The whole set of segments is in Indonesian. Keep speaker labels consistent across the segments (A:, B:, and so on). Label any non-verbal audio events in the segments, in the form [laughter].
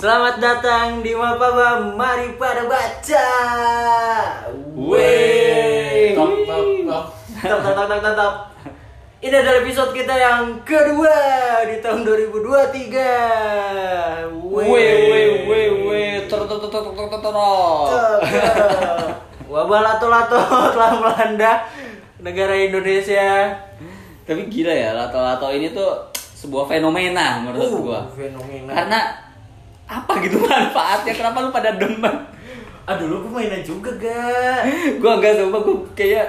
A: Selamat datang di Mapaba, mari pada baca.
B: Wey.
A: Tok tok tok. Tok tok tok tok tok, tok. Ini adalah episode kita yang kedua di tahun 2023.
B: Weh weh weh weh ter ter ter ter ter ter ter.
A: Tok, tok. Wabah lato-lato telah [laughs] melanda negara Indonesia.
B: Tapi gila ya, lato-lato ini tuh sebuah fenomena menurut
A: Uh,
B: gua.
A: fenomena.
B: Karena apa gitu [laughs] manfaatnya? Kenapa lu pada demen?
A: Aduh lu mainan juga gak?
B: gua enggak sumpah gua kayak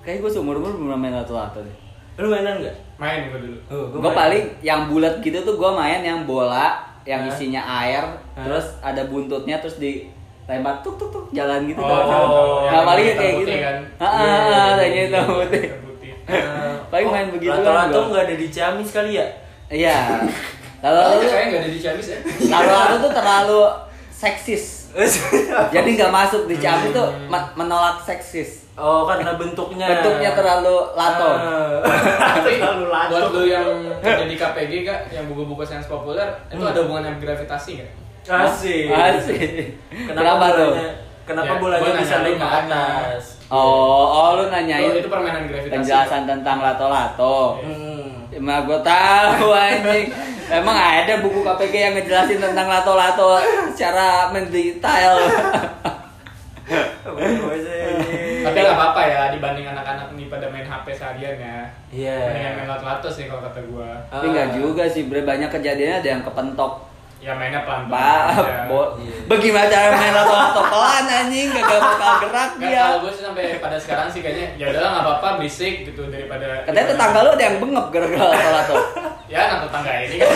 B: kayak gua seumur umur belum main lato-lato deh.
A: Lu mainan gak?
C: main gue dulu
A: Oh,
B: Gua paling yang bulat gitu tuh gua main yang bola yang
A: Hah?
B: isinya air,
A: Hah?
B: terus ada buntutnya terus di lempar tuk tuk tuk jalan gitu
C: Oh, yang
B: Nah, paling kayak
C: putih
B: gitu.
C: kan?
B: Heeh,
A: iya,
B: kayaknya itu putih.
C: Hitam putih.
A: Eh,
B: Paling main begitu kan
A: Lato-lato
B: gua.
A: nggak ada di Ciamis kali ya?
B: Iya.
C: Oh,
B: Lalu
C: kayaknya nggak ada di Ciamis ya
B: lalu tuh terlalu seksis. [laughs] Jadi nggak masuk di Ciamis tuh
C: Hmm.
B: me- menolak seksis.
A: oh karena bentuknya.
B: Bentuknya terlalu lato.
A: Ah.
C: tapi [laughs]
A: terlalu lato.
C: buat lu yang kerja di KPG kak yang buku-buku sains populer itu
A: Hmm.
C: ada hubungan dengan gravitasi nggak
A: Asik.
B: Asik.
A: Kenapa,
B: Kenapa tuh?
A: bolanya? Kenapa
C: Ya,
A: bolanya bisa
C: nanya
A: naik
C: lu
A: ke atas?
B: Oh, oh lu nanyain
C: itu permainan gravitasi
B: penjelasan tentang lato-lato.
A: Hmm.
B: Emang gue tahu anjing. Emang ada buku KPG yang ngejelasin tentang lato-lato secara mendetail.
C: tapi nggak apa-apa ya dibanding anak-anak nih pada main HP seharian ya
A: Iya.
C: mendingan main lato-lato sih kalau kata gua
B: Tapi nggak juga sih, bre banyak kejadiannya ada yang kepentok.
C: Ya mainnya aja.
B: bo,
A: Iya.
B: bagaimana cara main lato-lato pelan anjing, gak bakal gerak dia.
C: kalau gue sih sampai pada sekarang sih kayaknya ya udahlah nggak apa-apa berisik gitu daripada
B: Katanya tetangga lu ada yang bengep gara-gara lato-lato.
C: ya anak tetangga ini kan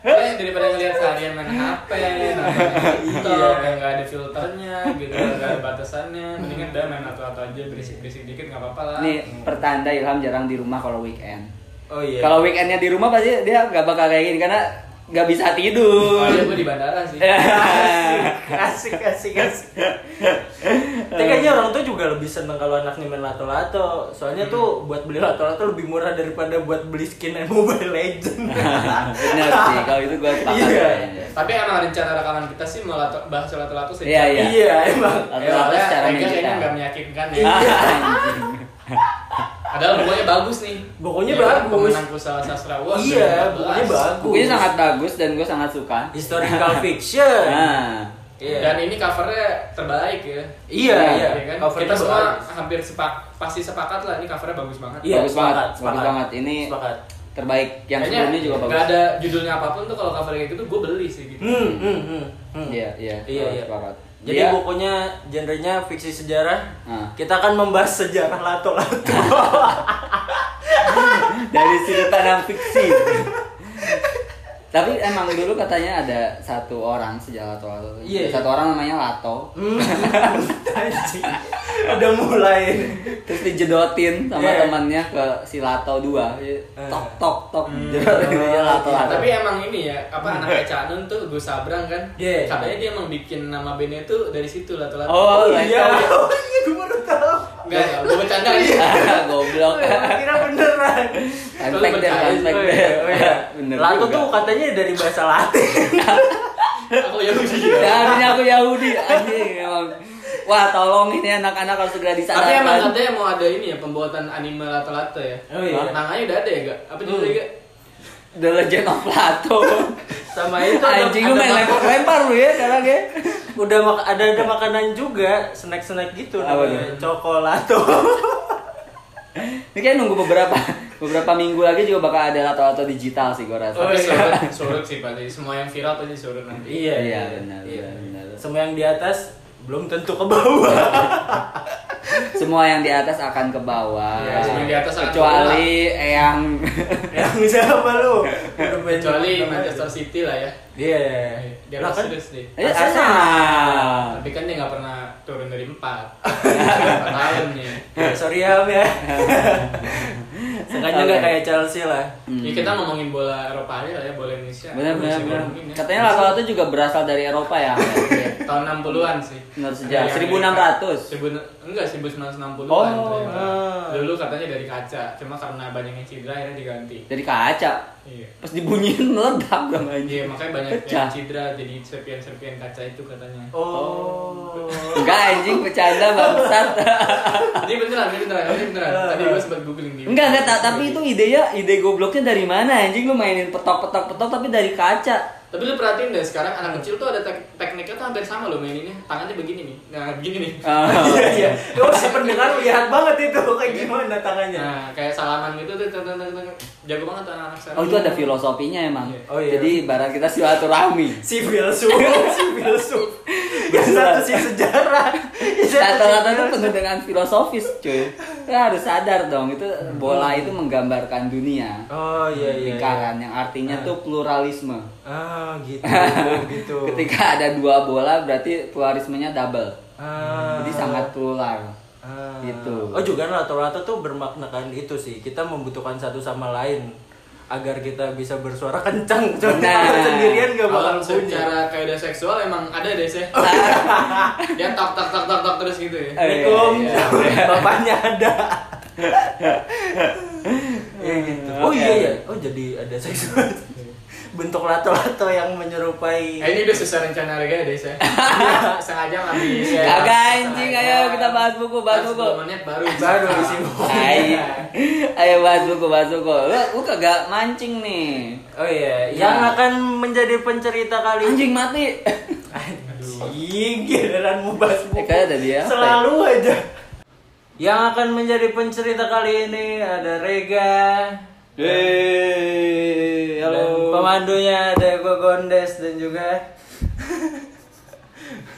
C: Ya, daripada ngeliat seharian main HP, nonton TikTok,
A: Iya.
C: yang nggak ada filternya, gitu, nggak ada batasannya, mendingan udah main atau aja berisik-berisik dikit nggak apa-apa lah.
B: Nih pertanda Ilham jarang di rumah kalau weekend.
A: Oh iya.
B: Kalau weekendnya di rumah pasti dia gak bakal kayak gini karena gak bisa tidur.
C: Soalnya gue di bandara sih. [laughs]
A: asik asik asik. Tapi kayaknya orang tuh juga lebih seneng kalau anaknya main lato-lato. Soalnya tuh buat beli lato-lato lebih murah daripada buat beli skin [laughs] Mobile Legend. [laughs]
B: Bener sih, kalau itu gue sepakat.
A: Iya.
C: Tapi emang rencana rekaman kita sih mau lato, bahas lato-lato sih.
B: Iya, iya.
A: iya emang.
B: Lato-lato
C: Ya,
B: secara
C: kayaknya nggak meyakinkan ya.
A: Iya.
C: Padahal bukunya bagus nih.
A: Bukunya
C: Iya,
A: bagus.
C: Pemenang Pusat Sastra Award
A: Iya,
C: 2014.
A: bukunya bagus.
B: Bukunya sangat bagus dan gue sangat suka.
A: Historical [laughs] fiction.
B: Nah,
A: Iya.
C: Dan ini covernya terbaik ya.
A: Iya, iya.
C: kan?
A: Covernya
C: Kita semua
A: bagus.
C: hampir sepak, pasti sepakat lah ini covernya bagus banget.
A: Iya,
B: bagus banget,
A: sepakat,
B: bagus
A: sepakat.
B: banget. Ini
A: Sepakat.
B: terbaik yang
C: Kayaknya
B: sebelumnya juga bagus.
C: Gak ada judulnya apa pun tuh kalau covernya kayak gitu gue beli sih gitu.
A: Hmm, hmm, hmm, hmm.
B: Iya, iya.
A: Iya, iya.
B: sepakat.
A: Jadi
B: Dia-
A: bukunya genrenya fiksi sejarah.
B: Ah.
A: Kita akan membahas sejarah lato-lato. [laughs]
B: dari sudut pandang fiksi. Tapi emang dulu katanya ada satu orang sejarah Lato.
A: Iya.
B: Satu orang namanya Lato.
A: Hmm. [laughs] Udah mulai.
B: Terus dijedotin sama
A: Iya.
B: temannya ke si Lato 2. Tok tok tok.
A: Hmm.
B: Jedotin dia Lato Lato.
C: Tapi emang ini ya, apa anak Canun tuh Gus Sabrang kan?
A: Iya.
C: Katanya dia emang bikin nama bandnya tuh dari situ lah tuh. [laughs]
B: Oh,
A: iya.
B: Lato.
A: Oh iya, gue baru tahu.
C: Enggak, gue bercanda
A: Iya.
C: aja. [laughs]
B: Goblok.
A: Kira beneran. Oh iya, oh iya. [laughs]
B: Bener
A: Lato tuh katanya dari bahasa Latin. [laughs]
C: Aku Yahudi.
B: Ya, aku Yahudi anjing emang. Wah, tolong ini anak-anak harus segera
C: Tapi
B: disadarkan.
C: emang katanya mau ada ini ya pembuatan anime lato-lato ya.
A: Oh iya.
C: Manganya udah ada ya gak? Apa judulnya
A: Hmm.
C: gak?
B: The Legend of Plato. [laughs]
A: Sama itu
B: Anjing lu main
A: mak-
B: lempar-lempar lu ya sekarang ya.
A: Udah mak- ada ada makanan juga, snack-snack gitu
B: Apa
A: namanya.
B: tuh?
A: Cokolato. [laughs]
B: Ini kayak nunggu beberapa beberapa minggu lagi juga bakal ada lato-lato digital sih gua rasa.
A: Oh, iya.
C: surut, surut sih pasti. Semua yang viral pasti surut nanti.
A: Iya,
B: Iya, benar, benar, benar.
A: Semua yang di atas belum tentu ke bawah. [laughs]
B: Semua yang di atas akan ke bawah.
C: Iya, semua yang di atas akan
B: kecuali yang [laughs]
A: yang siapa lu?
C: Kecuali Manchester. City lah ya.
A: Iya.
C: Dia
A: Lah kan
C: terus deh.
B: Eh,
A: Arsenal.
C: Tapi kan dia nggak pernah turun dari empat. [laughs] Empat tahun nih.
A: sorry ya, Om, ya. Sengaja
B: Oke.
A: nggak kayak Chelsea lah.
B: Hmm.
C: Ya kita ngomongin bola Eropa aja lah ya, bola Indonesia.
B: Benar benar benar.
C: ya.
B: Katanya lato-lato juga berasal dari Eropa ya.
C: tahun 60-an sih.
B: Sejarah.
C: Dari
B: 1600.
C: Enggak 1960-an.
B: Oh.
C: ternyata.
A: Ah.
C: Dulu katanya dari kaca, cuma karena banyak yang cedera akhirnya diganti.
B: Dari kaca.
C: Iya.
B: Pas dibunyiin meledak dong anjing.
C: Iya, makanya banyak
B: Pecah.
C: yang cedera jadi serpian-serpian kaca itu katanya.
A: Oh.
B: Enggak anjing bercanda bangsat. [laughs]
C: Ini beneran, ini beneran, ini beneran. Tadi gue sempat googling di.
B: Enggak enggak ta- tapi itu idenya ide gobloknya dari mana anjing lu mainin petok-petok petok tapi dari kaca.
C: Tapi lu perhatiin deh, sekarang anak kecil tuh ada tek- tekniknya tuh hampir sama loh maininnya. Tangannya begini nih. Nah, begini nih.
B: Ah. [laughs]
A: Iya iya. Oh si pendengar lihat banget itu [laughs] kayak gimana tangannya.
C: Nah, kayak salaman gitu tuh, tuh, tuh, tuh. jago banget anak-anak sekarang.
B: Oh itu ada filosofinya emang.
C: Iya.
A: Oh, iya.
B: Jadi ibarat kita silaturahmi. [laughs]
A: Si filsuf, si filsuf. Satu si sejarah.
B: Rata-rata itu penuh dengan filosofis cuy. Kita harus sadar dong itu bola itu menggambarkan dunia.
A: Oh iya iya. iya.
B: Lingkaran yang artinya
A: Ah.
B: tuh pluralisme.
A: Ah gitu [laughs] gitu.
B: Ketika ada dua bola berarti pluralismenya double.
A: Ah.
B: Jadi sangat plural.
A: Ah.
B: Gitu.
A: Oh juga rata-rata tuh bermaknakan itu sih. Kita membutuhkan satu sama lain agar kita bisa bersuara kencang. [laughs] Cuma
B: Nah.
A: sendirian gak bakal
C: Kalau
A: bunyi.
C: secara kaidah seksual emang ada deh sih. [laughs] Dia tak tak tak tak tak terus gitu ya.
A: Assalamualaikum.
B: Iya, iya.
A: Bapaknya ada. ya gitu. Oh iya ya. Oh jadi ada seksual. Bentuk lato-lato yang menyerupai
C: Eh, ini udah sesuai rencana harga deh saya. [laughs] Sengaja habis. ya.
B: Kagak anjing, ayo kita bahas buku, bahas buku.
C: 10 menit baru
A: baru isi [laughs]
B: Hai. Ayo bahas buku, bahas buku. Lu, lu kagak mancing nih.
A: Oh iya, yang
B: Nah.
A: akan menjadi pencerita kali
B: Anjing mati.
A: Anjing, giliran mau bahas
B: Eh,
A: buku.
B: kayak ada dia.
A: Selalu aja. Yang akan menjadi pencerita kali ini ada Rega.
B: Halo.
A: Pemandunya ada Gogondes dan juga [laughs]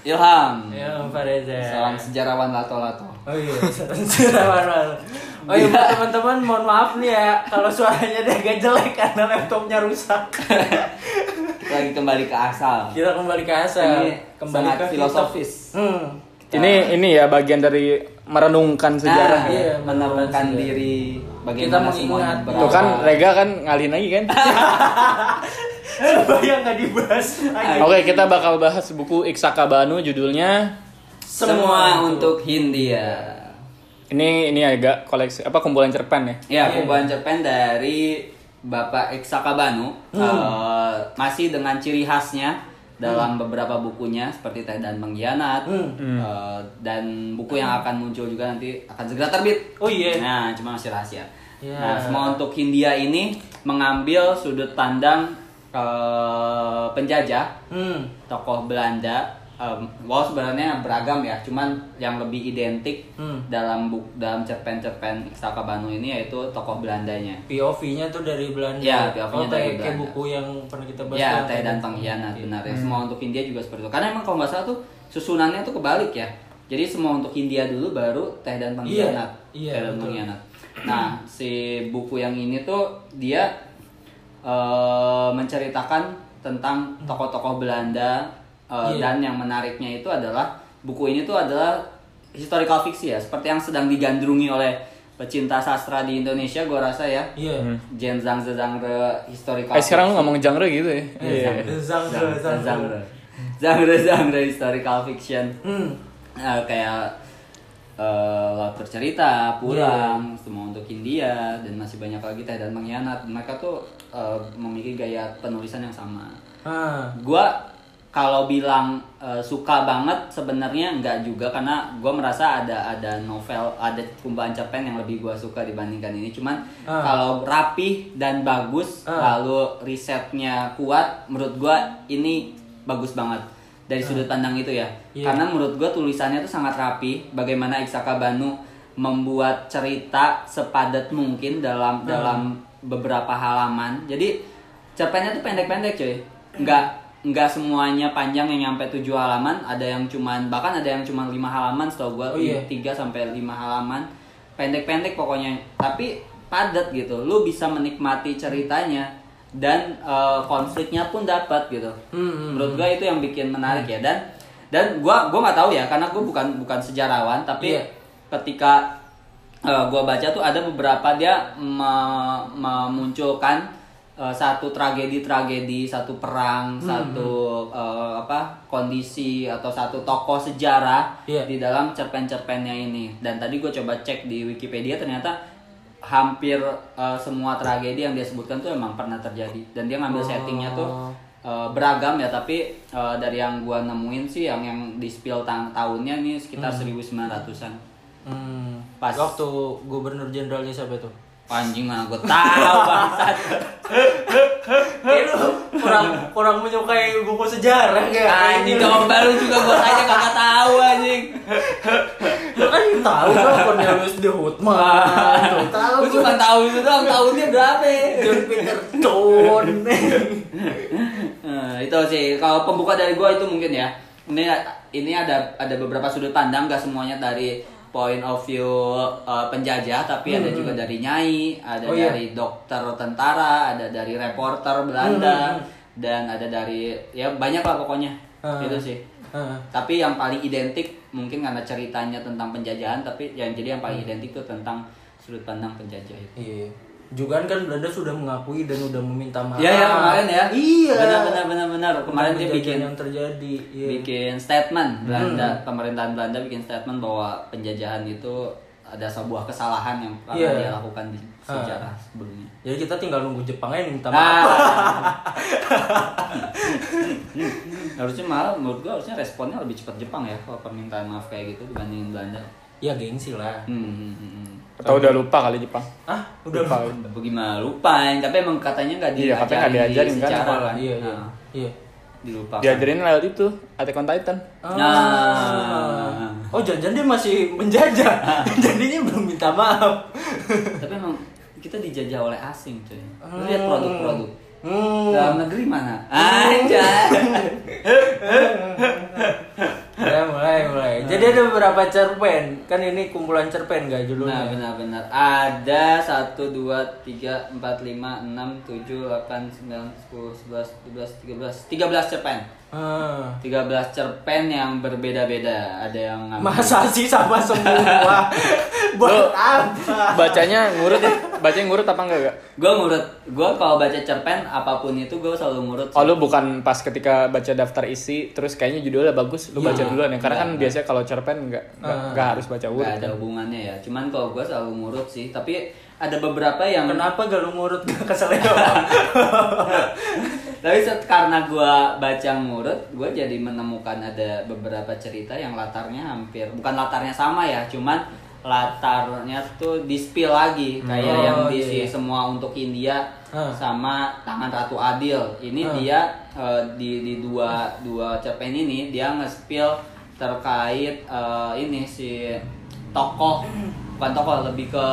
B: Ilham.
A: ya Pak Reza.
B: Seorang sejarawan lato-lato.
A: Oh iya, sejarawan. Oh iya buat teman-teman mohon maaf nih ya kalau suaranya dia agak jelek karena laptopnya rusak.
B: Kita [laughs] lagi kembali ke asal.
A: Kita kembali ke asal.
B: Ini
A: kembali
B: sangat
A: ke
B: filosofis.
A: Hmm.
C: Ini ini ya bagian dari merenungkan
B: Nah,
C: sejarah. ya.
A: iya,
B: menemukan
A: sejarah.
B: diri
A: Kita
B: bagaimana
A: mengingat.
B: semuanya
C: Tuh kan Rega kan ngalihin lagi kan. [laughs]
A: Bayang nggak dibahas lagi.
C: Oke, kita bakal bahas buku Iksaka Banu judulnya
B: semua untuk Hindia.
C: ini ini agak koleksi apa kumpulan cerpen ya.
B: Ya, kumpulan cerpen dari Bapak Eksaka Banu eh, masih dengan ciri khasnya dalam beberapa bukunya seperti Teh dan Mengkhianat eh, dan buku yang akan muncul juga nanti akan segera terbit.
A: Oh iya.
B: Nah, cuma masih rahasia.
A: Ya.
B: Nah, semua untuk Hindia ini mengambil sudut pandang eh, penjajah
A: Hmm.
B: tokoh Belanda um, wow sebenarnya beragam ya cuman yang lebih identik
A: Hmm.
B: dalam buk dalam cerpen-cerpen Iksaka Banu ini yaitu tokoh Belandanya
A: POV-nya tuh dari Belanda.
B: Ya, POV-nya
A: oh,
B: dari
A: kayak, kayak
B: Belanda.
A: buku yang pernah kita bahas.
B: ya teh
A: kayak
B: dan pengkhianat
A: Iya.
B: benar ya semua untuk India juga seperti itu karena emang kalau nggak salah tuh susunannya tuh kebalik ya jadi semua untuk India dulu baru teh dan pengkhianat
A: Iya,
B: teh dan pengkhianat nah si buku yang ini tuh dia eh, menceritakan tentang tokoh-tokoh Belanda eh,
A: Iya.
B: dan yang menariknya itu adalah buku ini tuh adalah historical fiksi ya seperti yang sedang digandrungi oleh pecinta sastra di Indonesia gue rasa ya
A: Iya.
B: genre genre historical
C: Eh sekarang lu
B: fiction.
C: ngomong genre gitu ya.
A: Iya. Genre, genre.
B: genre genre genre historical fiction
A: Hmm.
B: Eh, kayak eh Laut Bercerita, Puram, semua untuk India dan masih banyak lagi Teh dan Mengkhianat. Mereka tuh eh, memiliki gaya penulisan yang sama.
A: Ah.
B: Gua kalau bilang eh, suka banget sebenarnya enggak juga karena gua merasa ada ada novel, ada kumpulan cerpen yang lebih gua suka dibandingkan ini. Cuman
A: Ah.
B: kalau rapih dan bagus,
A: Ah.
B: lalu risetnya kuat, menurut gua ini bagus banget dari sudut pandang itu ya.
A: Iya.
B: Karena menurut gue tulisannya tuh sangat rapi. Bagaimana Iksaka Banu membuat cerita sepadat mungkin dalam
A: Hmm.
B: dalam beberapa halaman. Jadi cerpennya tuh pendek-pendek cuy. Nggak nggak semuanya panjang yang nyampe 7 halaman. Ada yang cuman bahkan ada yang cuman 5 halaman setahu gue
A: Oh, iya.
B: 3 sampai 5 halaman. Pendek-pendek pokoknya. Tapi padat gitu. Lu bisa menikmati ceritanya dan eh, konfliknya pun dapat gitu
A: Hmm, hmm,
B: menurut gua itu yang bikin menarik ya dan dan gua gua nggak tahu ya karena gua bukan bukan sejarawan tapi
A: Iya.
B: ketika eh, gua baca tuh ada beberapa dia me- memunculkan eh, satu tragedi-tragedi, satu perang,
A: Hmm,
B: satu eh, apa kondisi atau satu tokoh sejarah
A: Iya.
B: di dalam cerpen-cerpennya ini. Dan tadi gue coba cek di Wikipedia ternyata hampir eh, semua tragedi yang dia sebutkan tuh emang pernah terjadi. Dan dia ngambil settingnya tuh eh, beragam ya, tapi eh, dari yang gua nemuin sih yang yang di spill ta- tahunnya nih sekitar 1900-an.
A: Hmm.
B: Pas.
A: Waktu gubernur jenderalnya siapa tuh?
B: Anjing mana gue tahu bangsat.
A: Kayak lu kurang kurang menyukai buku sejarah kayak
B: Anjing coba lu juga gue tanya kagak tahu anjing.
A: Lu kan tahu kan Cornelius de Houtman. Tuh, tahu
B: Gue cuma tahu itu doang tahunnya berapa.
A: John Peter Stone.
B: Nah, itu sih kalau pembuka dari gue itu mungkin ya. Ini ini ada ada beberapa sudut pandang gak semuanya dari point of view uh, penjajah tapi ada juga dari nyai, ada
A: Oh, iya.
B: dari dokter tentara, ada dari reporter Belanda dan ada dari ya banyak lah pokoknya.
A: Hmm.
B: Itu sih.
A: Heeh.
B: Tapi yang paling identik mungkin karena ceritanya tentang penjajahan tapi yang jadi yang paling identik tuh tentang sudut pandang penjajah itu.
A: Iya. Juga kan Belanda sudah mengakui dan udah meminta maaf.
B: Iya ya kemarin ya.
A: Iya.
B: Benar benar benar benar. Kemarin dia bikin
A: yang terjadi. Iya.
B: bikin statement Belanda pemerintahan Belanda bikin statement bahwa penjajahan itu ada sebuah kesalahan yang pernah
A: Iya.
B: dia lakukan di sejarah sebelumnya.
A: Jadi kita tinggal nunggu Jepang aja minta
B: Nah,
A: maaf. [laughs]
B: harusnya malah menurut gua harusnya responnya lebih cepat Jepang ya kalau permintaan maaf kayak gitu dibandingin Belanda.
A: Ya gengsi lah.
B: Hmm, hmm, hmm, hmm.
D: Atau udah lupa kali Jepang.
A: Ah, udah
D: Lupa.
B: Bagaimana lupain? Tapi emang katanya nggak
D: Iya, katanya nggak
B: diajarin
D: diajarin
B: di
D: kan.
B: sejarah kan?
A: Iya, iya.
B: Nah,
A: Iya.
B: dilupakan.
D: Diajarin lewat itu, Attack on Titan.
B: Nah.
A: Oh, jangan dia masih menjajah. [laughs] Jadinya belum minta maaf.
B: Tapi emang kita dijajah oleh asing cuy. Lu lihat produk-produk.
A: Hmm.
B: Dalam negeri mana? Aja.
A: Ya, mulai, mulai. Jadi ada beberapa cerpen. Kan ini kumpulan cerpen gak
B: Nah,
A: judulnya?
B: benar-benar. Ada 1 2 3 4 5 6 7 8 9 10 11 12 13 13 cerpen.
A: Ah.
B: 13 cerpen yang berbeda-beda. Ada yang ngambil-
A: Masa sih sama semua? [laughs] Buat apa?
D: Bacanya ngurut ya? Bacanya ngurut apa enggak gak?
B: Gua ngurut. Gua kalau baca cerpen apa pun itu gua selalu ngurut.
D: Oh lu bukan pas ketika baca daftar isi terus kayaknya judulnya bagus lu
B: Iya.
D: baca duluan ya karena kan
B: Enggak,
D: biasanya kalau cerpen nggak nggak
A: Ah.
D: nggak harus baca urut
B: Gak ada
D: kan.
B: hubungannya ya. Cuman kalau gua selalu ngurut sih. Tapi ada beberapa yang
A: Kenapa gak lu ngurut gak [laughs] keseleo? [laughs]
B: Tapi karena gua baca ngurut, gua jadi menemukan ada beberapa cerita yang latarnya hampir bukan latarnya sama ya, cuman latarnya tuh di spill lagi kayak
A: Oh,
B: yang di
A: iya, iya.
B: semua untuk India
A: Hah.
B: sama tangan Ratu Adil. Ini
A: Hah.
B: dia eh, di di dua dua cerpen ini dia nge-spill terkait eh, ini si tokoh bukan tokoh lebih ke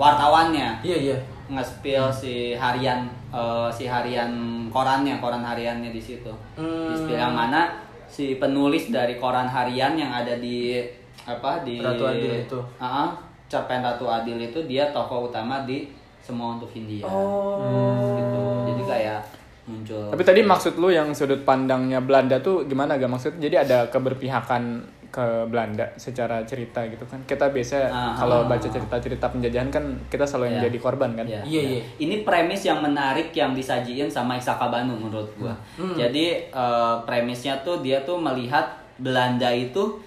B: wartawannya
A: Iya, iya.
B: nge-spill si harian eh, si harian korannya, koran hariannya di situ.
A: Hmm.
B: Di spill yang mana si penulis dari koran harian yang ada di apa di
A: Ratu Adil itu.
B: Ah, cerpen Ratu Adil itu dia tokoh utama di semua untuk Hindia.
A: Oh.
B: Gitu. Jadi kayak muncul.
D: Tapi tadi maksud lu yang sudut pandangnya Belanda tuh gimana gak maksud? Jadi ada keberpihakan ke Belanda secara cerita gitu kan. Kita biasa
B: Ah,
D: kalau
B: ah,
D: baca cerita-cerita penjajahan kan kita selalu yang
B: Iya.
D: jadi korban kan.
B: Iya,
A: Iya, iya.
B: Ini premis yang menarik yang disajiin sama Isaka Banu menurut gua. Jadi eh, premisnya tuh dia tuh melihat Belanda itu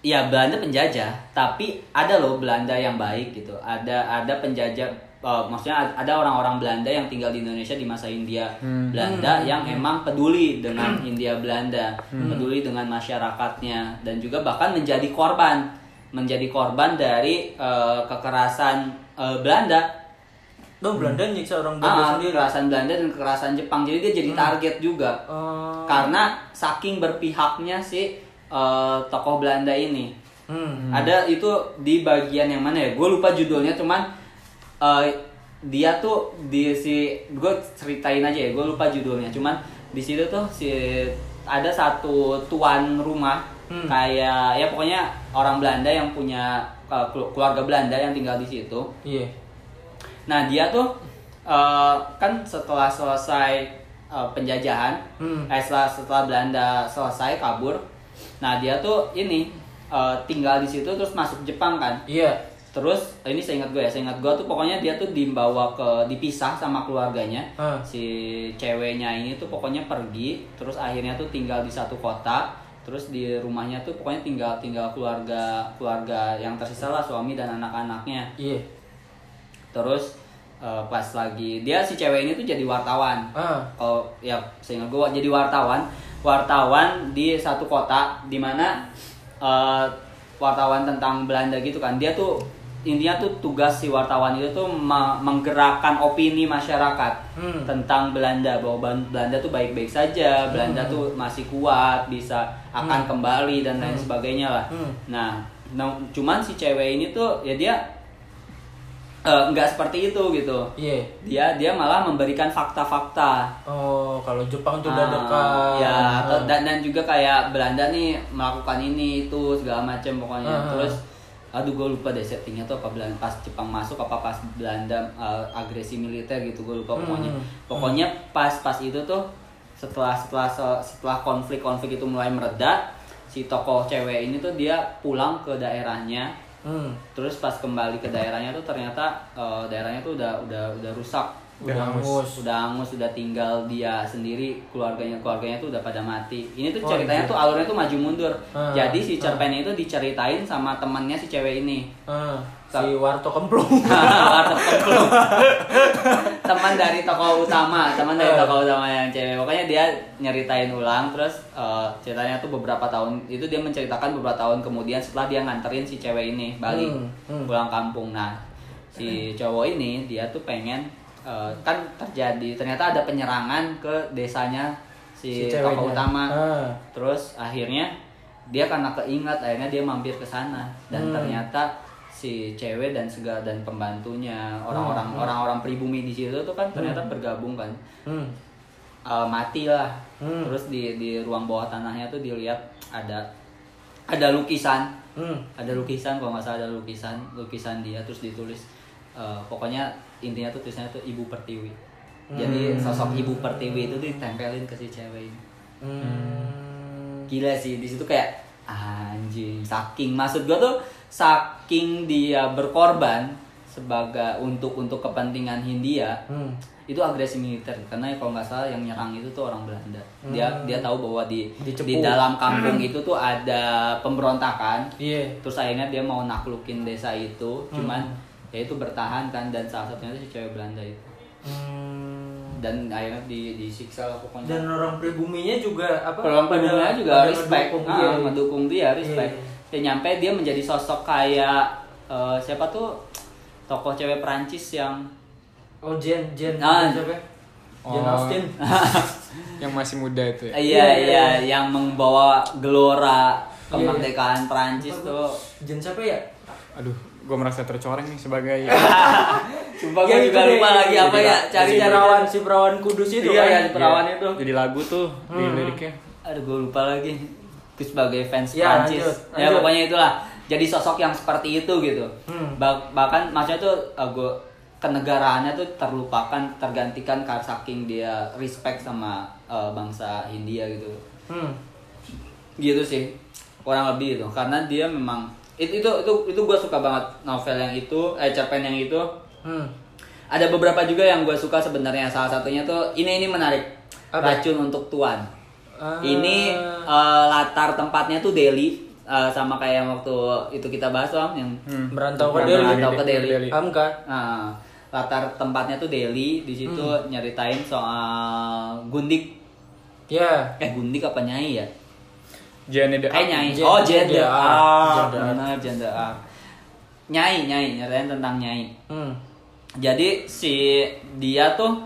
B: ya Belanda penjajah, tapi ada loh Belanda yang baik gitu. Ada ada penjajah eh, maksudnya ad- ada orang-orang Belanda yang tinggal di Indonesia di masa India Belanda yang emang peduli dengan India Belanda, peduli dengan masyarakatnya dan juga bahkan menjadi korban menjadi korban dari eh, kekerasan eh, Belanda
A: Lo Belanda nyiksa orang Belanda
B: Ah,
A: sendiri.
B: kekerasan Belanda dan kekerasan Jepang. Jadi dia jadi target juga.
A: Oh.
B: Karena saking berpihaknya si eh, tokoh Belanda ini.
A: Hmm.
B: Ada itu di bagian yang mana ya? Gue lupa judulnya, cuman eh, dia tuh di si gue ceritain aja ya. Gue lupa judulnya, cuman di situ tuh si ada satu tuan rumah
A: Hmm.
B: kayak ya pokoknya orang Belanda yang punya kelu- keluarga Belanda yang tinggal di situ.
A: Iya.
B: Nah dia tuh eh, kan setelah selesai eh, penjajahan,
A: Hmm.
B: eh, setelah setelah Belanda selesai kabur, nah dia tuh ini eh, tinggal di situ terus masuk Jepang kan.
A: Iya.
B: Terus ini seingat gue ya seingat gue tuh pokoknya dia tuh dibawa ke dipisah sama keluarganya
A: Ah.
B: si ceweknya ini tuh pokoknya pergi terus akhirnya tuh tinggal di satu kota terus di rumahnya tuh pokoknya tinggal tinggal keluarga keluarga yang tersisa lah suami dan anak-anaknya
A: Iya.
B: terus eh, pas lagi dia si cewek ini tuh jadi wartawan
A: Ah.
B: kalau ya seingat gue jadi wartawan wartawan di satu kota di mana eh, wartawan tentang Belanda gitu kan dia tuh intinya tuh tugas si wartawan itu tuh me- menggerakkan opini masyarakat
A: Hmm.
B: tentang Belanda bahwa Belanda tuh baik-baik saja Belanda tuh masih kuat bisa akan kembali dan lain sebagainya lah
A: Hmm.
B: nah nah, cuman si cewek ini tuh ya dia eh, nggak seperti itu gitu
A: Iya.
B: dia dia malah memberikan fakta-fakta
A: Oh, kalau Jepang tuh udah
B: Ah,
A: dekat.
B: ya atau- dan dan juga kayak Belanda nih melakukan ini itu segala macam pokoknya
A: Ah.
B: terus aduh gue lupa deh settingnya tuh apa Belanda pas Jepang masuk apa pas Belanda uh, agresi militer gitu gue lupa pokoknya
A: Hmm.
B: pokoknya pas pas itu tuh setelah setelah setelah konflik-konflik itu mulai mereda si tokoh cewek ini tuh dia pulang ke daerahnya
A: Hmm.
B: terus pas kembali ke daerahnya tuh ternyata uh, daerahnya tuh udah udah udah rusak
A: Udah
D: Udah hangus.
B: udah hangus udah tinggal dia sendiri keluarganya keluarganya tuh udah pada mati ini tuh
A: Oh,
B: ceritanya
A: iya.
B: tuh alurnya tuh maju mundur
A: Ah,
B: jadi si
A: ah.
B: cerpennya itu diceritain sama temannya si cewek ini
A: Ah, si Warto Kemplung.
B: Warteg Kemplung. [laughs] [laughs] teman dari tokoh utama teman dari tokoh utama yang cewek pokoknya dia nyeritain ulang terus eh, ceritanya tuh beberapa tahun itu dia menceritakan beberapa tahun kemudian setelah dia nganterin si cewek ini balik
A: Hmm, hmm.
B: pulang kampung nah si cowok ini dia tuh pengen eh, kan terjadi ternyata ada penyerangan ke desanya si, tokoh
A: ceweknya.
B: utama
A: Ah.
B: terus akhirnya dia karena keingat akhirnya dia mampir ke sana dan
A: Hmm.
B: ternyata si cewek dan segala dan pembantunya orang-orang
A: Hmm,
B: orang-orang pribumi di situ tuh kan ternyata
A: Hmm.
B: bergabung kan
A: Hmm.
B: Eh, mati lah
A: Hmm.
B: terus di di ruang bawah tanahnya tuh dilihat ada ada lukisan
A: Hmm.
B: ada lukisan kalau nggak salah ada lukisan lukisan dia terus ditulis eh, pokoknya intinya tuh tulisannya tuh ibu pertiwi jadi
A: Hmm.
B: sosok ibu pertiwi itu ditempelin ke si cewek ini
A: Hmm.
B: gila sih di situ kayak anjing saking maksud gua tuh saking dia berkorban sebagai untuk untuk kepentingan Hindia
A: Hmm.
B: itu agresi militer karena kalau nggak salah yang nyerang itu tuh orang Belanda dia
A: Hmm.
B: dia tahu bahwa di
A: Dicepu.
B: di dalam kampung itu tuh ada pemberontakan
A: Iya.
B: terus akhirnya dia mau naklukin desa itu cuman
A: Hmm.
B: Ya itu bertahan kan dan salah satunya itu si cewek Belanda itu
A: Hmm.
B: dan akhirnya di disiksa lah pokoknya
A: Dan orang pribuminya juga apa? Pada-
B: pendukungnya juga
A: pada
B: respect,
A: ngedukung
B: nah,
A: dia.
B: mendukung dia respect.
A: Iya.
B: Ya nyampe dia menjadi sosok kayak eh, siapa tuh tokoh cewek Perancis yang
A: Oh Jen Jen
B: Ah.
A: siapa? Jen
D: Oh.
A: Austen. [laughs]
D: yang masih muda itu ya.
B: iya
A: Iya,
B: iya
A: iya.
B: yang membawa gelora
A: Iya,
B: kemerdekaan Perancis tuh.
A: Jen siapa ya?
D: Aduh, gue merasa tercoreng nih sebagai [laughs]
B: Sumpah
A: Ya,
B: gue
A: itu
B: juga lupa lagi apa
D: Jadi
B: ya cari
A: si
B: cari
A: perawan si perawan kudus itu
B: Iya,
A: kan.
B: iya, perawan itu.
D: Jadi lagu tuh di
A: Hmm.
D: liriknya.
B: Aduh gue lupa lagi. Itu sebagai fans
A: Ya,
B: Prancis.
A: lanjut,
B: Ya
A: lanjut.
B: pokoknya itulah. Jadi sosok yang seperti itu gitu.
A: Hmm.
B: Bah- bahkan maksudnya tuh uh, gue kenegaraannya tuh terlupakan, tergantikan karena saking dia respect sama uh, bangsa Hindia gitu.
A: Hmm.
B: Gitu sih. Kurang lebih itu. Karena dia memang itu itu itu, itu gue suka banget novel yang itu, eh cerpen yang itu.
A: Hmm.
B: Ada beberapa juga yang gue suka sebenarnya. Salah satunya tuh ini ini menarik.
A: Apa?
B: Racun untuk Tuan.
A: Ah.
B: Ini eh, latar tempatnya tuh Delhi eh, sama kayak yang waktu itu kita bahas om yang
D: Hmm.
A: merantau ke
B: Merantau
A: Delhi.
B: ke Delhi.
D: Delhi.
B: Nah, latar tempatnya tuh Delhi. Di situ
A: Hmm.
B: nyeritain soal Gundik.
A: Ya.
B: Eh Gundik apa Nyai ya?
D: Jane the
B: Kayak Nyai. Oh Jen the Ark. Benar Jen the Ark. Nyai, Nyai, nyeritain tentang Nyai.
A: Hmm.
B: Jadi si dia tuh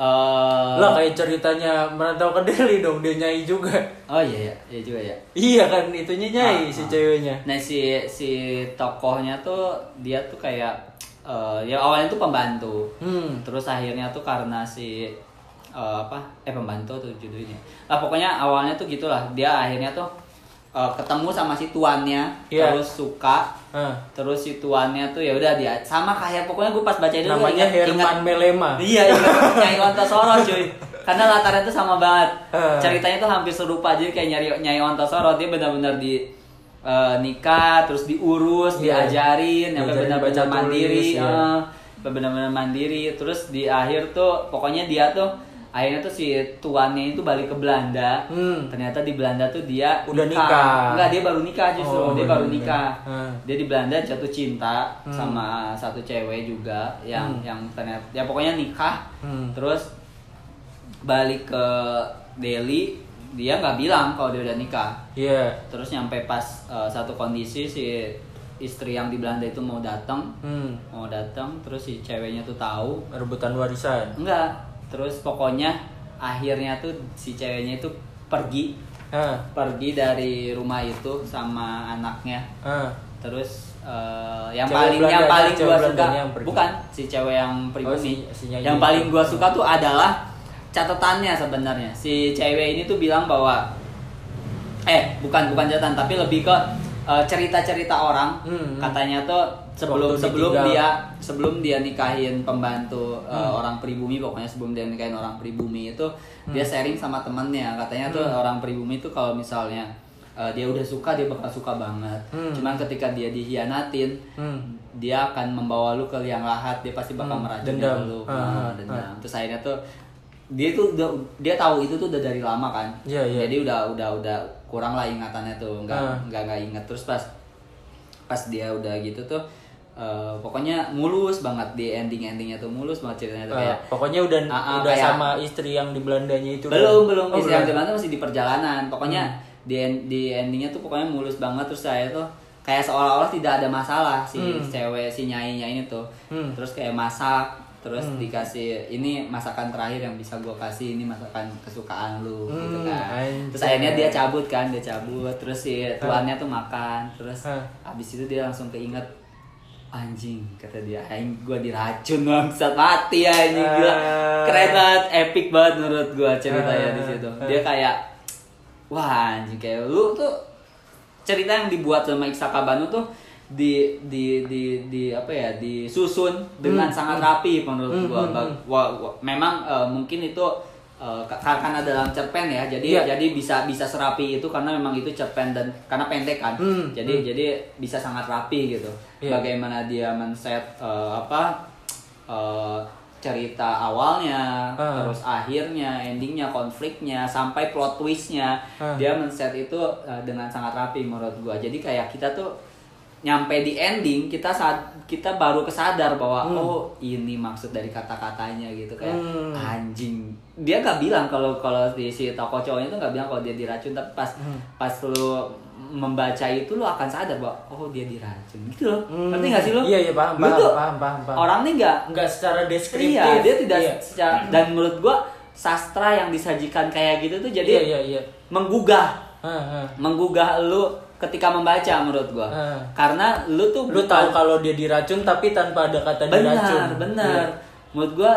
B: eh
A: Lah kayak ceritanya merantau ke Delhi dong dia nyai juga.
B: Oh iya iya, iya juga ya.
A: Iya kan itunya nyai
B: Ah,
A: si
B: ah.
A: ceweknya.
B: Nah si si tokohnya tuh dia tuh kayak eh, ya awalnya tuh pembantu.
A: Hmm.
B: Terus akhirnya tuh karena si eh, apa? Eh pembantu tuh judulnya. Lah pokoknya awalnya tuh gitulah. Dia akhirnya tuh eh, ketemu sama si tuannya,
A: Iya.
B: terus suka,
A: Ah.
B: terus si tuannya tuh ya udah dia sama kayak pokoknya gue pas baca itu
A: Namanya
B: ingat-
A: Herman
B: ingat-
A: Melema.
B: Iya, ingat Nyai Ontosoro cuy. Karena latarnya tuh sama banget.
A: Eh.
B: Ceritanya tuh hampir serupa jadi kayak nyari Nyai Ontosoro dia benar-benar di eh, nikah terus diurus
A: Iya.
B: diajarin sampai
A: Diajarin
B: benar-benar mandiri
A: tulis, iya.
B: eh, sampai benar-benar mandiri terus di akhir tuh pokoknya dia tuh akhirnya tuh si tuannya itu balik ke Belanda
A: Hmm.
B: ternyata di Belanda tuh dia
A: Udah nikah.
B: enggak dia baru nikah justru
A: Oh,
B: dia
A: baru
B: baru nikah
A: nikah. Hmm.
B: dia di Belanda jatuh cinta sama satu cewek juga yang
A: Hmm.
B: yang ternyata ya pokoknya nikah
A: Hmm.
B: terus balik ke Delhi dia nggak bilang kalau dia udah nikah
A: Iya.
B: terus nyampe pas uh, satu kondisi si istri yang di Belanda itu mau datang
A: Hmm.
B: mau datang terus si ceweknya tuh tahu
A: Rebutan warisan.
B: enggak terus pokoknya akhirnya tuh si ceweknya itu pergi
A: Hah.
B: pergi dari rumah itu sama anaknya
A: Hah.
B: terus uh, yang
A: Cewek
B: paling yang
A: Belandanya,
B: paling gua suka
A: Belandanya yang pergi.
B: bukan si cewek yang pribumi
A: Oh, si- si
B: yang paling gua suka tuh adalah catatannya sebenarnya si cewek ini tuh bilang bahwa eh bukan bukan catatan tapi lebih ke uh, cerita-cerita orang
A: Hmm.
B: katanya tuh sebelum sebelum
A: ditinggal.
B: dia sebelum dia nikahin pembantu uh,
A: Hmm.
B: orang pribumi pokoknya sebelum dia nikahin orang pribumi itu
A: Hmm.
B: dia sharing sama temennya katanya tuh orang pribumi itu kalau misalnya uh, dia udah suka dia bakal suka banget
A: Hmm.
B: cuman ketika dia dihianatin
A: Hmm.
B: dia akan membawa lu ke liang lahat dia pasti bakal
A: Hmm,
B: meracuni
A: dendam.
B: lu
A: Ah,
B: Nah,
A: ah,
B: dendam terus akhirnya tuh dia tuh udah, dia tahu itu tuh udah dari lama kan
A: Iya, iya.
B: jadi udah udah udah kurang lah ingatannya tuh nggak
A: Ah.
B: nggak nggak inget terus pas pas dia udah gitu tuh eh, pokoknya mulus banget di ending endingnya tuh mulus banget ceritanya tuh
A: Ah,
B: kayak
A: pokoknya udah
B: Ah, ah,
A: udah
B: kayak-
A: sama istri yang di Belandanya itu.
B: belum belum
A: Oh,
B: istri yang
A: belum.
B: zaman tuh masih di perjalanan pokoknya
A: Hmm.
B: di di endingnya tuh pokoknya mulus banget terus saya tuh kayak seolah-olah tidak ada masalah si
A: Hmm.
B: cewek si nyainya ini tuh
A: Hmm.
B: terus kayak masak terus
A: Hmm.
B: dikasih ini masakan terakhir yang bisa gue kasih ini masakan kesukaan lu gitu
A: Hmm,
B: kan
A: anjay.
B: terus akhirnya dia cabut kan dia cabut terus si tuannya tuh makan terus
A: Hah.
B: abis itu dia langsung keinget anjing kata dia aing gua diracun bangsat mati anjing gila.
A: Ah.
B: keren banget epic banget menurut gua ceritanya di situ. Dia kayak wah anjing kayak lu tuh cerita yang dibuat sama Iksaka Banu tuh di di di di apa ya disusun dengan
A: Hmm.
B: sangat rapi menurut
A: Hmm,
B: gua.
A: hmm,
B: Bag- wah- wah, memang eh, mungkin itu ka- karena dalam cerpen ya jadi
A: Iya.
B: jadi bisa bisa serapi itu karena memang itu cerpen dan karena pendek kan
A: Hmm,
B: jadi jadi bisa sangat rapi gitu
A: Iya.
B: bagaimana dia men-set eh, apa eh, cerita awalnya
A: Ah.
B: terus akhirnya endingnya konfliknya sampai plot twistnya
A: Ah.
B: dia men-set itu eh, dengan sangat rapi menurut gua jadi kayak kita tuh nyampe di ending kita saat kita baru kesadar bahwa
A: Hmm.
B: oh ini maksud dari kata-katanya gitu kayak
A: Hmm.
B: anjing dia gak bilang kalau kalau di si toko cowoknya tuh gak bilang kalau dia diracun tapi pas
A: Hmm.
B: pas lu membaca itu lu akan sadar bahwa oh dia diracun gitu loh
A: Hmm.
B: ngerti gak sih lu
A: Iya, iya, paham,
B: Lu
A: paham,
B: tuh
A: paham, paham, paham.
B: orang nih gak
A: Enggak secara deskriptif.
B: iya dia tidak
A: Iya.
B: secara dan menurut gua sastra yang disajikan kayak gitu tuh jadi
A: Iya, iya, iya.
B: menggugah
A: Hah, hah.
B: menggugah lu ketika membaca menurut gua
A: Ah.
B: karena lu tuh
A: Lu
B: bukan-
A: tahu kalau dia diracun tapi tanpa ada kata diracun.
B: benar benar
A: Iya.
B: menurut gua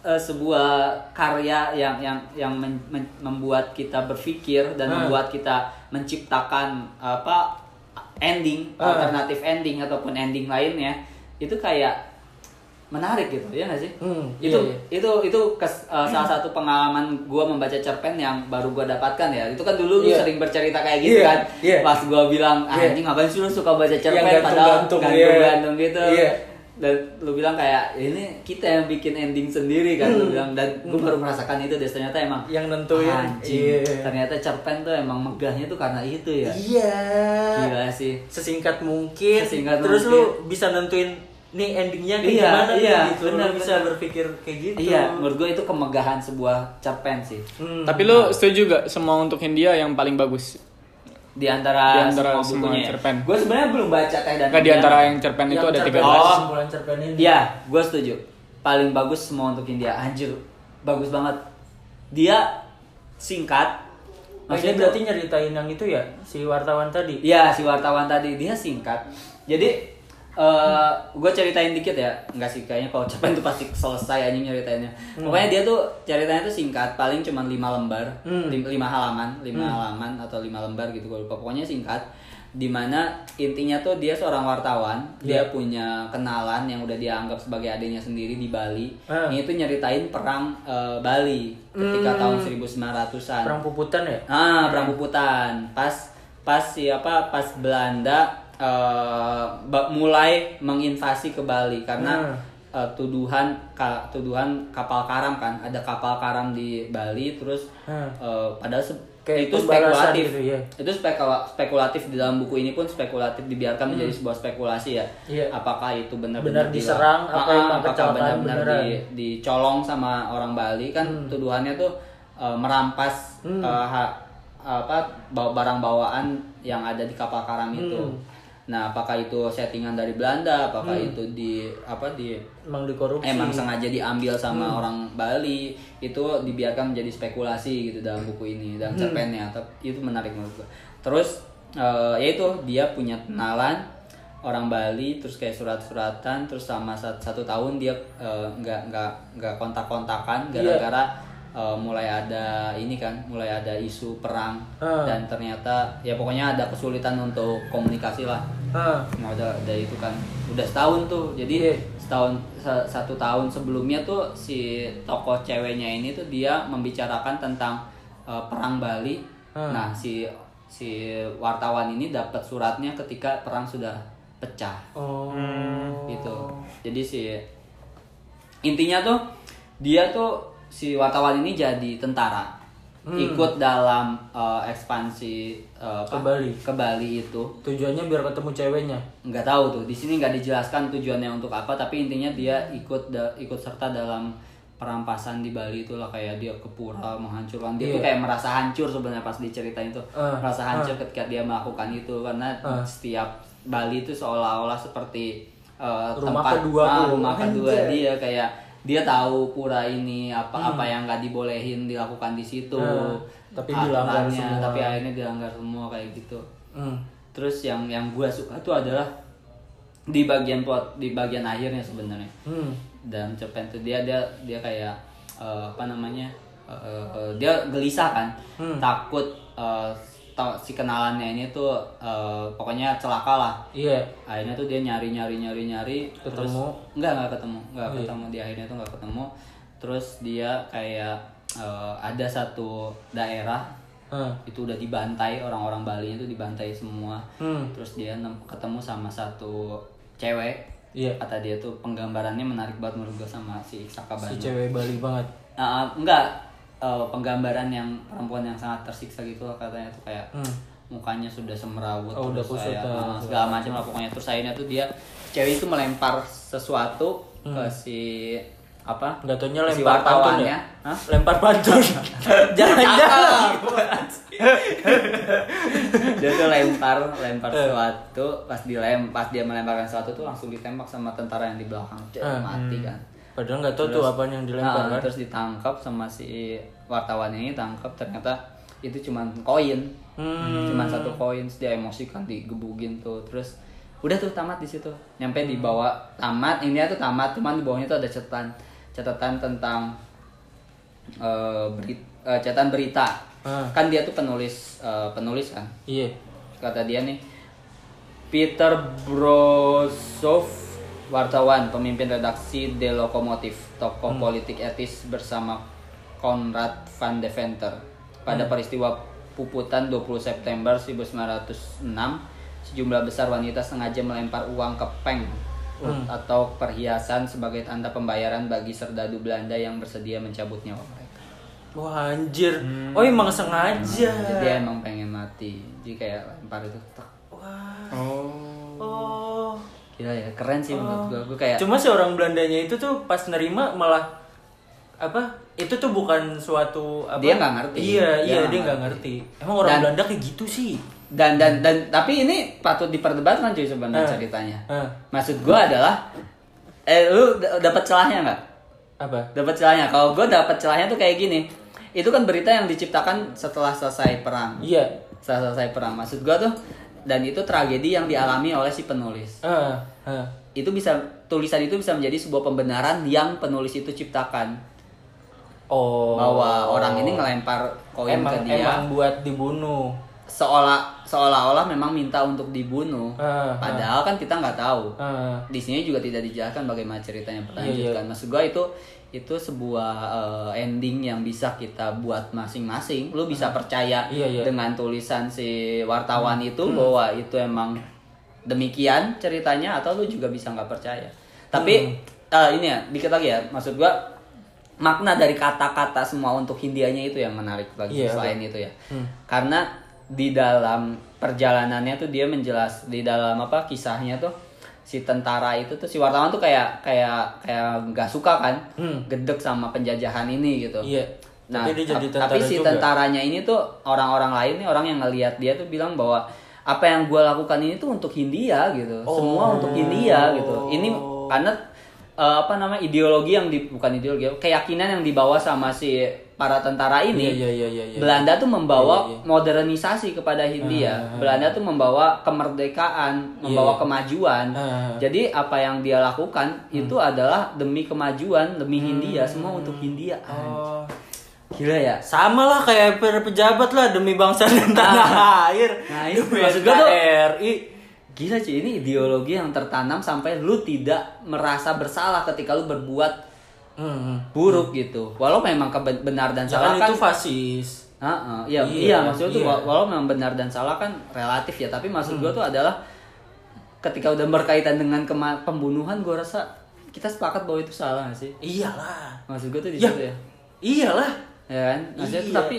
B: eh, sebuah karya yang yang yang men- men- membuat kita berpikir dan
A: Ah.
B: membuat kita menciptakan apa ending
A: Ah.
B: alternatif ending ataupun ending lainnya itu kayak menarik gitu ya nggak sih
A: Hmm,
B: itu
A: iya, iya.
B: itu itu kes- eh, salah satu pengalaman gua membaca cerpen yang baru gua dapatkan ya itu kan dulu lu
A: Iya.
B: sering bercerita kayak gitu
A: Iya,
B: kan
A: iya.
B: pas gua bilang ah,
A: Iya.
B: anjing ngapain sih lu suka baca cerpen
A: Yang
B: padahal
A: gantung-gantung, iya.
B: gantung-gantung gitu
A: Iya.
B: Dan lu bilang kayak ini kita yang bikin ending sendiri kan lu
A: Hmm.
B: bilang dan gue baru merasakan itu deh ternyata emang
A: Yang nentuin.
B: anjing
A: Iya.
B: ternyata cerpen tuh emang megahnya tuh karena itu ya
A: Iya.
B: gila sih
A: Sesingkat mungkin.
B: Sesingkat
A: Terus
B: mungkin.
A: lu bisa nentuin nih endingnya kayak
B: Iya,
A: gimana nih,
B: iya,
A: gitu.
B: benar,
A: lu bisa berpikir kayak gitu.
B: iya menurut gue itu kemegahan sebuah cerpen sih
A: Hmm.
D: Tapi lu setuju gak semua untuk Hindia yang paling bagus?
B: Di antara,
D: Di antara
B: semua
D: semua
B: bukunya ya.
D: cerpen.
B: gue sebenarnya belum baca teh dan
D: Enggak di antara yang cerpen itu
A: Yang
D: ada
A: cerpen,
D: 13.
B: Oh.
A: kesimpulan cerpen ini.
B: Iya, gue setuju. Paling bagus semua untuk India. Anjir, bagus banget. Dia singkat.
A: Maksudnya
B: Maksudnya
A: berarti nyeritain yang itu ya si wartawan tadi.
B: Iya, si wartawan tadi dia singkat. Jadi eh gue ceritain dikit ya, enggak sih kayaknya kalau [laughs] cerpen itu pasti selesai anjing nyeritainnya. Pokoknya dia tuh ceritanya tuh singkat, paling cuma lima lembar,
A: Hmm.
B: lim- lima halaman, lima halaman atau lima lembar gitu gue lupa. Pokoknya singkat. Di mana intinya tuh dia seorang wartawan, dia
A: Iya.
B: punya kenalan yang udah dia anggap sebagai adiknya sendiri di Bali.
A: Ah.
B: Ini tuh nyeritain perang eh, Bali ketika
A: Hmm.
B: tahun 1900-an.
A: Perang puputan ya?
B: Ah, perang puputan. Pas pas siapa pas Belanda eh, ba- mulai menginvasi ke Bali karena
A: Hmm.
B: eh, tuduhan ka- tuduhan kapal karam kan ada kapal karam di Bali terus
A: Hmm.
B: eh, padahal se-
A: Kayak
B: itu spekulatif
A: gitu, ya.
B: itu spekula- spekulatif di dalam buku ini pun spekulatif dibiarkan menjadi sebuah spekulasi ya
A: Hmm. Iya.
B: apakah itu
A: Benar
B: benar-benar
A: diserang, apa
B: Ah,
A: emang
B: apakah benar-benar di, dicolong sama orang Bali kan
A: Hmm.
B: tuduhannya tuh eh, merampas eh, ha- apa barang bawaan yang ada di kapal karam itu.
A: Hmm.
B: Nah, apakah itu settingan dari Belanda, apakah itu di apa di
A: Emang dikorupsi.
B: emang sengaja diambil sama
A: Hmm.
B: orang Bali itu dibiarkan menjadi spekulasi gitu dalam buku ini dan
A: Hmm.
B: cerpennya tapi itu menarik menurut gua terus eh, ya itu dia punya kenalan orang Bali terus kayak surat-suratan terus sama sat- satu tahun dia eh, nggak nggak nggak kontak-kontakan
A: Iya.
B: gara-gara eh, mulai ada ini kan mulai ada isu perang
A: Ah.
B: dan ternyata ya pokoknya ada kesulitan untuk komunikasi lah
A: Ah.
B: Nah, udah, udah itu kan udah setahun tuh jadi
A: Iya.
B: setahun sa- satu tahun sebelumnya tuh si tokoh ceweknya ini tuh dia membicarakan tentang uh, perang Bali
A: Hmm.
B: nah si si wartawan ini dapat suratnya ketika perang sudah pecah
A: Oh.
B: gitu jadi si intinya tuh dia tuh si wartawan ini jadi tentara
A: Hmm.
B: ikut dalam uh, ekspansi uh, apa?
A: Ke Bali.
B: ke Bali itu
A: Tujuannya biar ketemu ceweknya.
B: nggak tahu tuh di sini nggak dijelaskan tujuannya untuk apa tapi intinya dia ikut da- ikut serta dalam perampasan di Bali itulah kayak dia ke pura menghancurkan dia tuh
A: Iya.
B: kayak merasa hancur sebenarnya pas diceritain tuh
A: Ah,
B: merasa hancur ketika dia melakukan itu karena
A: Ah.
B: setiap Bali itu seolah-olah seperti uh,
A: Rumah
B: tempat
A: kedua
B: ah,
A: tuh.
B: rumah kedua dia kayak dia tahu pura ini apa apa yang nggak dibolehin dilakukan di situ
A: Ah, tapi dilanggar semua.
B: tapi akhirnya dilanggar semua kayak gitu
A: Hmm.
B: Terus yang yang gue suka tuh adalah di bagian plot di bagian akhirnya sebenarnya.
A: Hmm.
B: Dan cerpen tuh dia dia dia kayak eh, apa namanya? eh, eh, dia gelisah kan,
A: Hmm.
B: takut ta- si kenalannya ini tuh eh, pokoknya celaka lah.
A: Iya.
B: Akhirnya tuh dia nyari nyari nyari nyari terus
A: Ketemu.
B: enggak enggak ketemu, enggak
A: Oh, iya.
B: ketemu di akhirnya tuh enggak ketemu. Terus dia kayak eh, ada satu daerah
A: Ah.
B: itu udah dibantai orang-orang Bali itu dibantai semua
A: Hmm.
B: terus dia ketemu sama satu cewek
A: Iya.
B: kata dia tuh penggambarannya menarik banget menurut gue sama si Saka
A: Si
B: Banu.
A: cewek Bali banget.
B: Ah, enggak eh, penggambaran yang perempuan yang sangat tersiksa gitu lah katanya tuh kayak
A: Hmm.
B: mukanya sudah semerawut
A: Oh, udah
B: terus kayak,
A: kusut,
B: ah, segala macam lah pokoknya terus akhirnya tuh dia cewek itu melempar sesuatu ke si apa
A: Enggak taunya
B: si
A: lempar pantun ya?
B: Hah?
A: Lempar pantun. [laughs] Jangan-jangan.
B: dia tuh lempar lempar
A: Eh.
B: sesuatu pas dilem pas dia melemparkan sesuatu tuh langsung ditembak sama tentara yang di belakang Cek,
A: Eh.
B: mati kan
A: Padahal nggak tahu tuh apa yang dilempar
B: Nah,
A: kan.
B: terus ditangkap sama si wartawan ini tangkap ternyata itu cuman koin
A: Hmm.
B: cuman satu koin terus dia emosi kan digebugin tuh terus udah tuh tamat di situ nyampe di bawah tamat ini tuh tamat cuman di bawahnya tuh ada catatan catatan tentang eh berita catatan berita
A: Ah.
B: kan dia tuh penulis eh, penulis kan
A: Iya.
B: kata dia nih Peter Brosov wartawan pemimpin redaksi The Lokomotif tokoh politik etis bersama Konrad van Deventer pada peristiwa puputan 20 September 1906 sejumlah besar wanita sengaja melempar uang ke peng atau perhiasan sebagai tanda pembayaran bagi serdadu Belanda yang bersedia mencabut nyawa mereka.
A: Wah anjir. Oh emang sengaja.
B: Jadi dia emang pengen mati. Jadi kayak lempar itu. tak.
A: Wah.
D: Oh.
A: Oh.
B: Gila ya, keren sih menurut gua. Gua kayak
A: Cuma si orang Belandanya itu tuh pas nerima malah apa? Itu tuh bukan suatu apa?
B: Dia nggak ngerti.
A: Iya,
B: Dia
A: iya dia nggak
B: ngerti.
A: ngerti. Emang orang
B: Dan-
A: Belanda kayak gitu sih.
B: dan dan dan tapi ini patut diperdebatkan cuy sebenarnya
A: Eh.
B: ceritanya.
A: Eh.
B: Maksud gua adalah eh lu dapat celahnya nggak?
A: Apa?
B: Dapat celahnya. Kalau gua dapat celahnya tuh kayak gini. Itu kan berita yang diciptakan setelah selesai perang.
A: Iya.
B: Setelah selesai perang. Maksud gua tuh dan itu tragedi yang dialami oleh si penulis.
A: Eh, eh.
B: Itu bisa tulisan itu bisa menjadi sebuah pembenaran yang penulis itu ciptakan
A: Oh.
B: bahwa orang ini ngelempar koin
A: emang,
B: ke dia
A: Emang buat dibunuh.
B: seolah seolah-olah memang minta untuk dibunuh
A: Ah,
B: padahal kan kita nggak tahu
A: Eh.
B: di sini juga tidak dijelaskan bagaimana ceritanya
A: Iya,
B: berlanjut kan maksud gua itu itu sebuah eh, ending yang bisa kita buat masing-masing. Lu bisa percaya
A: Iya, iya.
B: dengan tulisan si wartawan itu bahwa itu emang demikian ceritanya atau lu juga bisa nggak percaya. Tapi eh, ini ya dikit lagi ya, maksud gua makna dari kata-kata semua untuk Hindianya itu yang menarik bagi
A: Iya,
B: selain itu ya. Karena di dalam perjalanannya tuh dia menjelas di dalam apa kisahnya tuh si tentara itu tuh si wartawan tuh kayak kayak kayak nggak suka kan gedek sama penjajahan ini gitu.
A: Iya.
B: Nah,
A: Tapi dia jadi tentara
B: tapi si
A: juga.
B: tentaranya ini tuh orang-orang lain nih orang yang ngelihat dia tuh bilang bahwa apa yang gue lakukan ini tuh untuk Hindia gitu, semua
A: Oh.
B: untuk Hindia gitu. Ini karena eh, apa namanya ideologi yang di bukan ideologi, keyakinan yang dibawa sama si para tentara ini.
A: Iya, iya, iya, iya, iya.
B: Belanda tuh membawa
A: Iya, iya.
B: modernisasi kepada Hindia. Belanda tuh membawa kemerdekaan, membawa
A: iya.
B: kemajuan.
A: Ah.
B: Jadi apa yang dia lakukan itu adalah demi kemajuan, demi Hindia, semua untuk Hindia.
A: Oh.
B: Gila ya.
A: Sama lah kayak para pejabat lah demi bangsa dan tanah air.
B: Nah, itu
A: demi
B: maksud gua tuh-
A: NKRI.
B: Gila cuy, ini ideologi yang tertanam sampai lu tidak merasa bersalah ketika lu berbuat
A: Hmm.
B: buruk gitu. Walau memang benar dan salah
A: Jangan
B: kan.
A: itu fasis.
B: Heeh, iya,
A: Iya,
B: iya, maksudnya tuh
A: iya.
B: wa- walau memang benar dan salah kan relatif ya, tapi maksud gua tuh adalah ketika udah berkaitan dengan pembunuhan gua rasa kita sepakat bahwa itu salah gak sih?
A: Iyalah.
B: Maksud gua tuh di
A: Ya.
B: situ ya.
A: Iyalah.
B: Ya kan? Maksudnya tuh
A: Iya.
B: tapi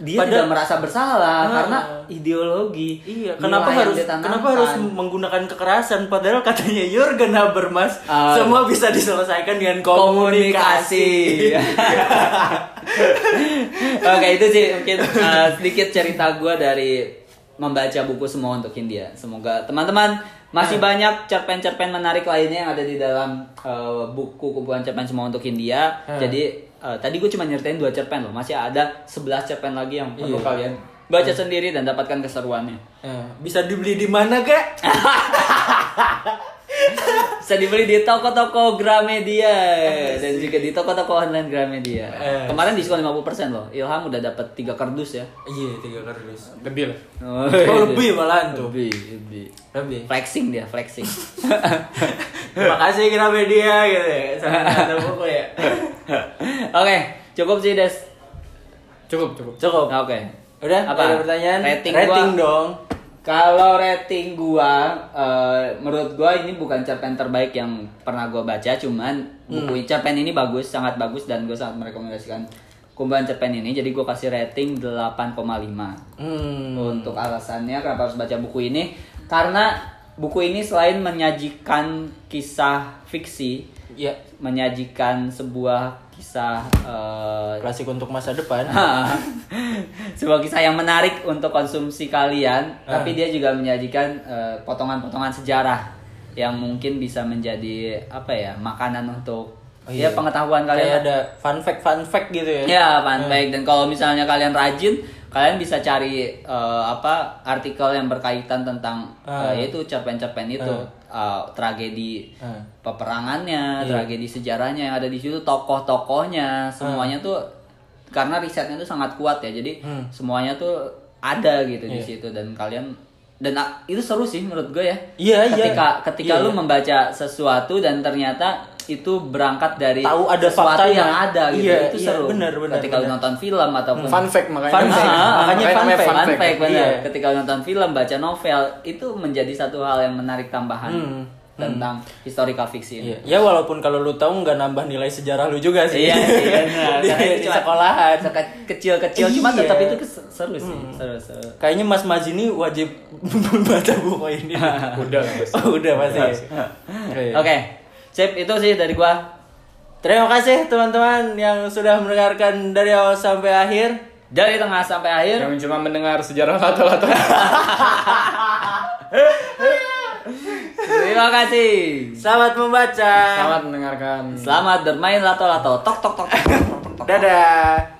B: dia
A: Padahal-
B: tidak merasa bersalah
A: Ah.
B: karena ideologi.
A: Iya, kenapa harus kenapa harus menggunakan kekerasan padahal katanya Jurgen Habermas
B: Ah.
A: semua bisa diselesaikan dengan
B: komunikasi.
A: komunikasi. [laughs]
B: Oke itu sih mungkin uh, sedikit cerita gue dari membaca buku semua untuk India. Semoga teman-teman masih banyak cerpen-cerpen menarik lainnya yang ada di dalam uh, buku kumpulan cerpen semua untuk India. Jadi uh, tadi gue cuma nyeritain dua cerpen loh. Masih ada 11 cerpen lagi yang perlu
A: Iya.
B: kalian baca sendiri dan dapatkan keseruannya.
A: Eh, bisa dibeli di mana, Kak? [laughs]
B: Bisa dibeli di toko-toko Gramedia dan juga di toko-toko online Gramedia.
A: Eh.
B: Kemarin diskon 50% loh. Ilham udah dapat 3 kardus ya.
A: Iya, tiga kardus.
D: Lebih lah.
B: Oh,
A: Oh, lebih malahan tuh.
B: lebih, lebih.
A: Lebih.
B: Flexing dia, flexing. [laughs]
A: Terima kasih Gramedia gitu ya. Buku [laughs] ya.
B: Oke, cukup sih Des.
D: Cukup, cukup.
A: Cukup.
B: Oke.
A: Udah,
B: Apa?
A: ada pertanyaan?
B: Rating,
A: Rating
B: gua.
A: dong.
B: Kalau rating gua, eh, menurut gua ini bukan cerpen terbaik yang pernah gua baca, cuman buku cerpen ini bagus, sangat bagus dan gua sangat merekomendasikan kumpulan cerpen ini. Jadi gua kasih rating 8,5.
A: Hmm.
B: Untuk alasannya kenapa harus baca buku ini? Karena buku ini selain menyajikan kisah fiksi,
A: Ya,
B: menyajikan sebuah kisah eh,
A: klasik untuk masa depan. [laughs]
B: sebuah kisah yang menarik untuk konsumsi kalian,
A: Ah.
B: tapi dia juga menyajikan eh, potongan-potongan sejarah yang mungkin bisa menjadi apa ya makanan untuk
A: Oh,
B: ya
A: iya.
B: pengetahuan
A: Kayak
B: kalian.
A: ada fun fact fun fact gitu ya.
B: Ya, fun fact. dan kalau misalnya kalian rajin, kalian bisa cari eh, apa artikel yang berkaitan tentang
A: Ah.
B: eh, yaitu cerpen-cerpen itu, Eh, tragedi
A: Ah.
B: peperangannya,
A: Iya.
B: tragedi sejarahnya yang ada di situ, tokoh-tokohnya, semuanya tuh karena risetnya tuh sangat kuat ya. Jadi
A: Hmm.
B: semuanya tuh ada gitu di
A: Iya.
B: situ dan kalian dan ah, itu seru sih menurut gue ya.
A: Iya, iya.
B: ketika ketika
A: Iya,
B: lu
A: iya.
B: membaca sesuatu dan ternyata itu berangkat dari
A: Tahu ada
B: sesuatu
A: faktanya.
B: yang ada gitu.
A: Iya,
B: itu
A: iya,
B: seru.
A: benar, benar,
B: ketika lu
A: benar.
B: nonton film ataupun
D: Fun fact makanya.
A: Fun fact.
B: Ah, [laughs]
A: Makanya
D: Makanya
A: fun fact.
D: fun
B: fun
D: fact.
B: fact benar.
A: Iya.
B: Ketika nonton film, baca novel, itu menjadi satu hal yang menarik tambahan
A: Hmm.
B: tentang historical fiction.
A: Iya. Ya walaupun kalau lu tahu nggak nambah nilai sejarah lu juga sih.
B: Iya sih benar.
A: di, [laughs]
B: Karena itu cuma
A: sekolahan.
B: kecil-kecil cuma
A: Iya.
B: tetap itu seru sih. Seru, seru.
A: Kayaknya Mas Mazini wajib [laughs] baca buku ini.
D: Udah, Mas.
A: Oh, udah pasti.
B: Oke. Sip, itu sih dari gua.
A: Terima kasih teman-teman yang sudah mendengarkan dari awal sampai akhir.
B: Dari tengah sampai akhir.
D: Yang cuma mendengar sejarah lato-lato.
B: Terima kasih.
A: Selamat membaca.
D: Selamat mendengarkan.
B: Selamat bermain lato-lato. Tok tok tok. tok, tok, tok, tok.
A: Dadah.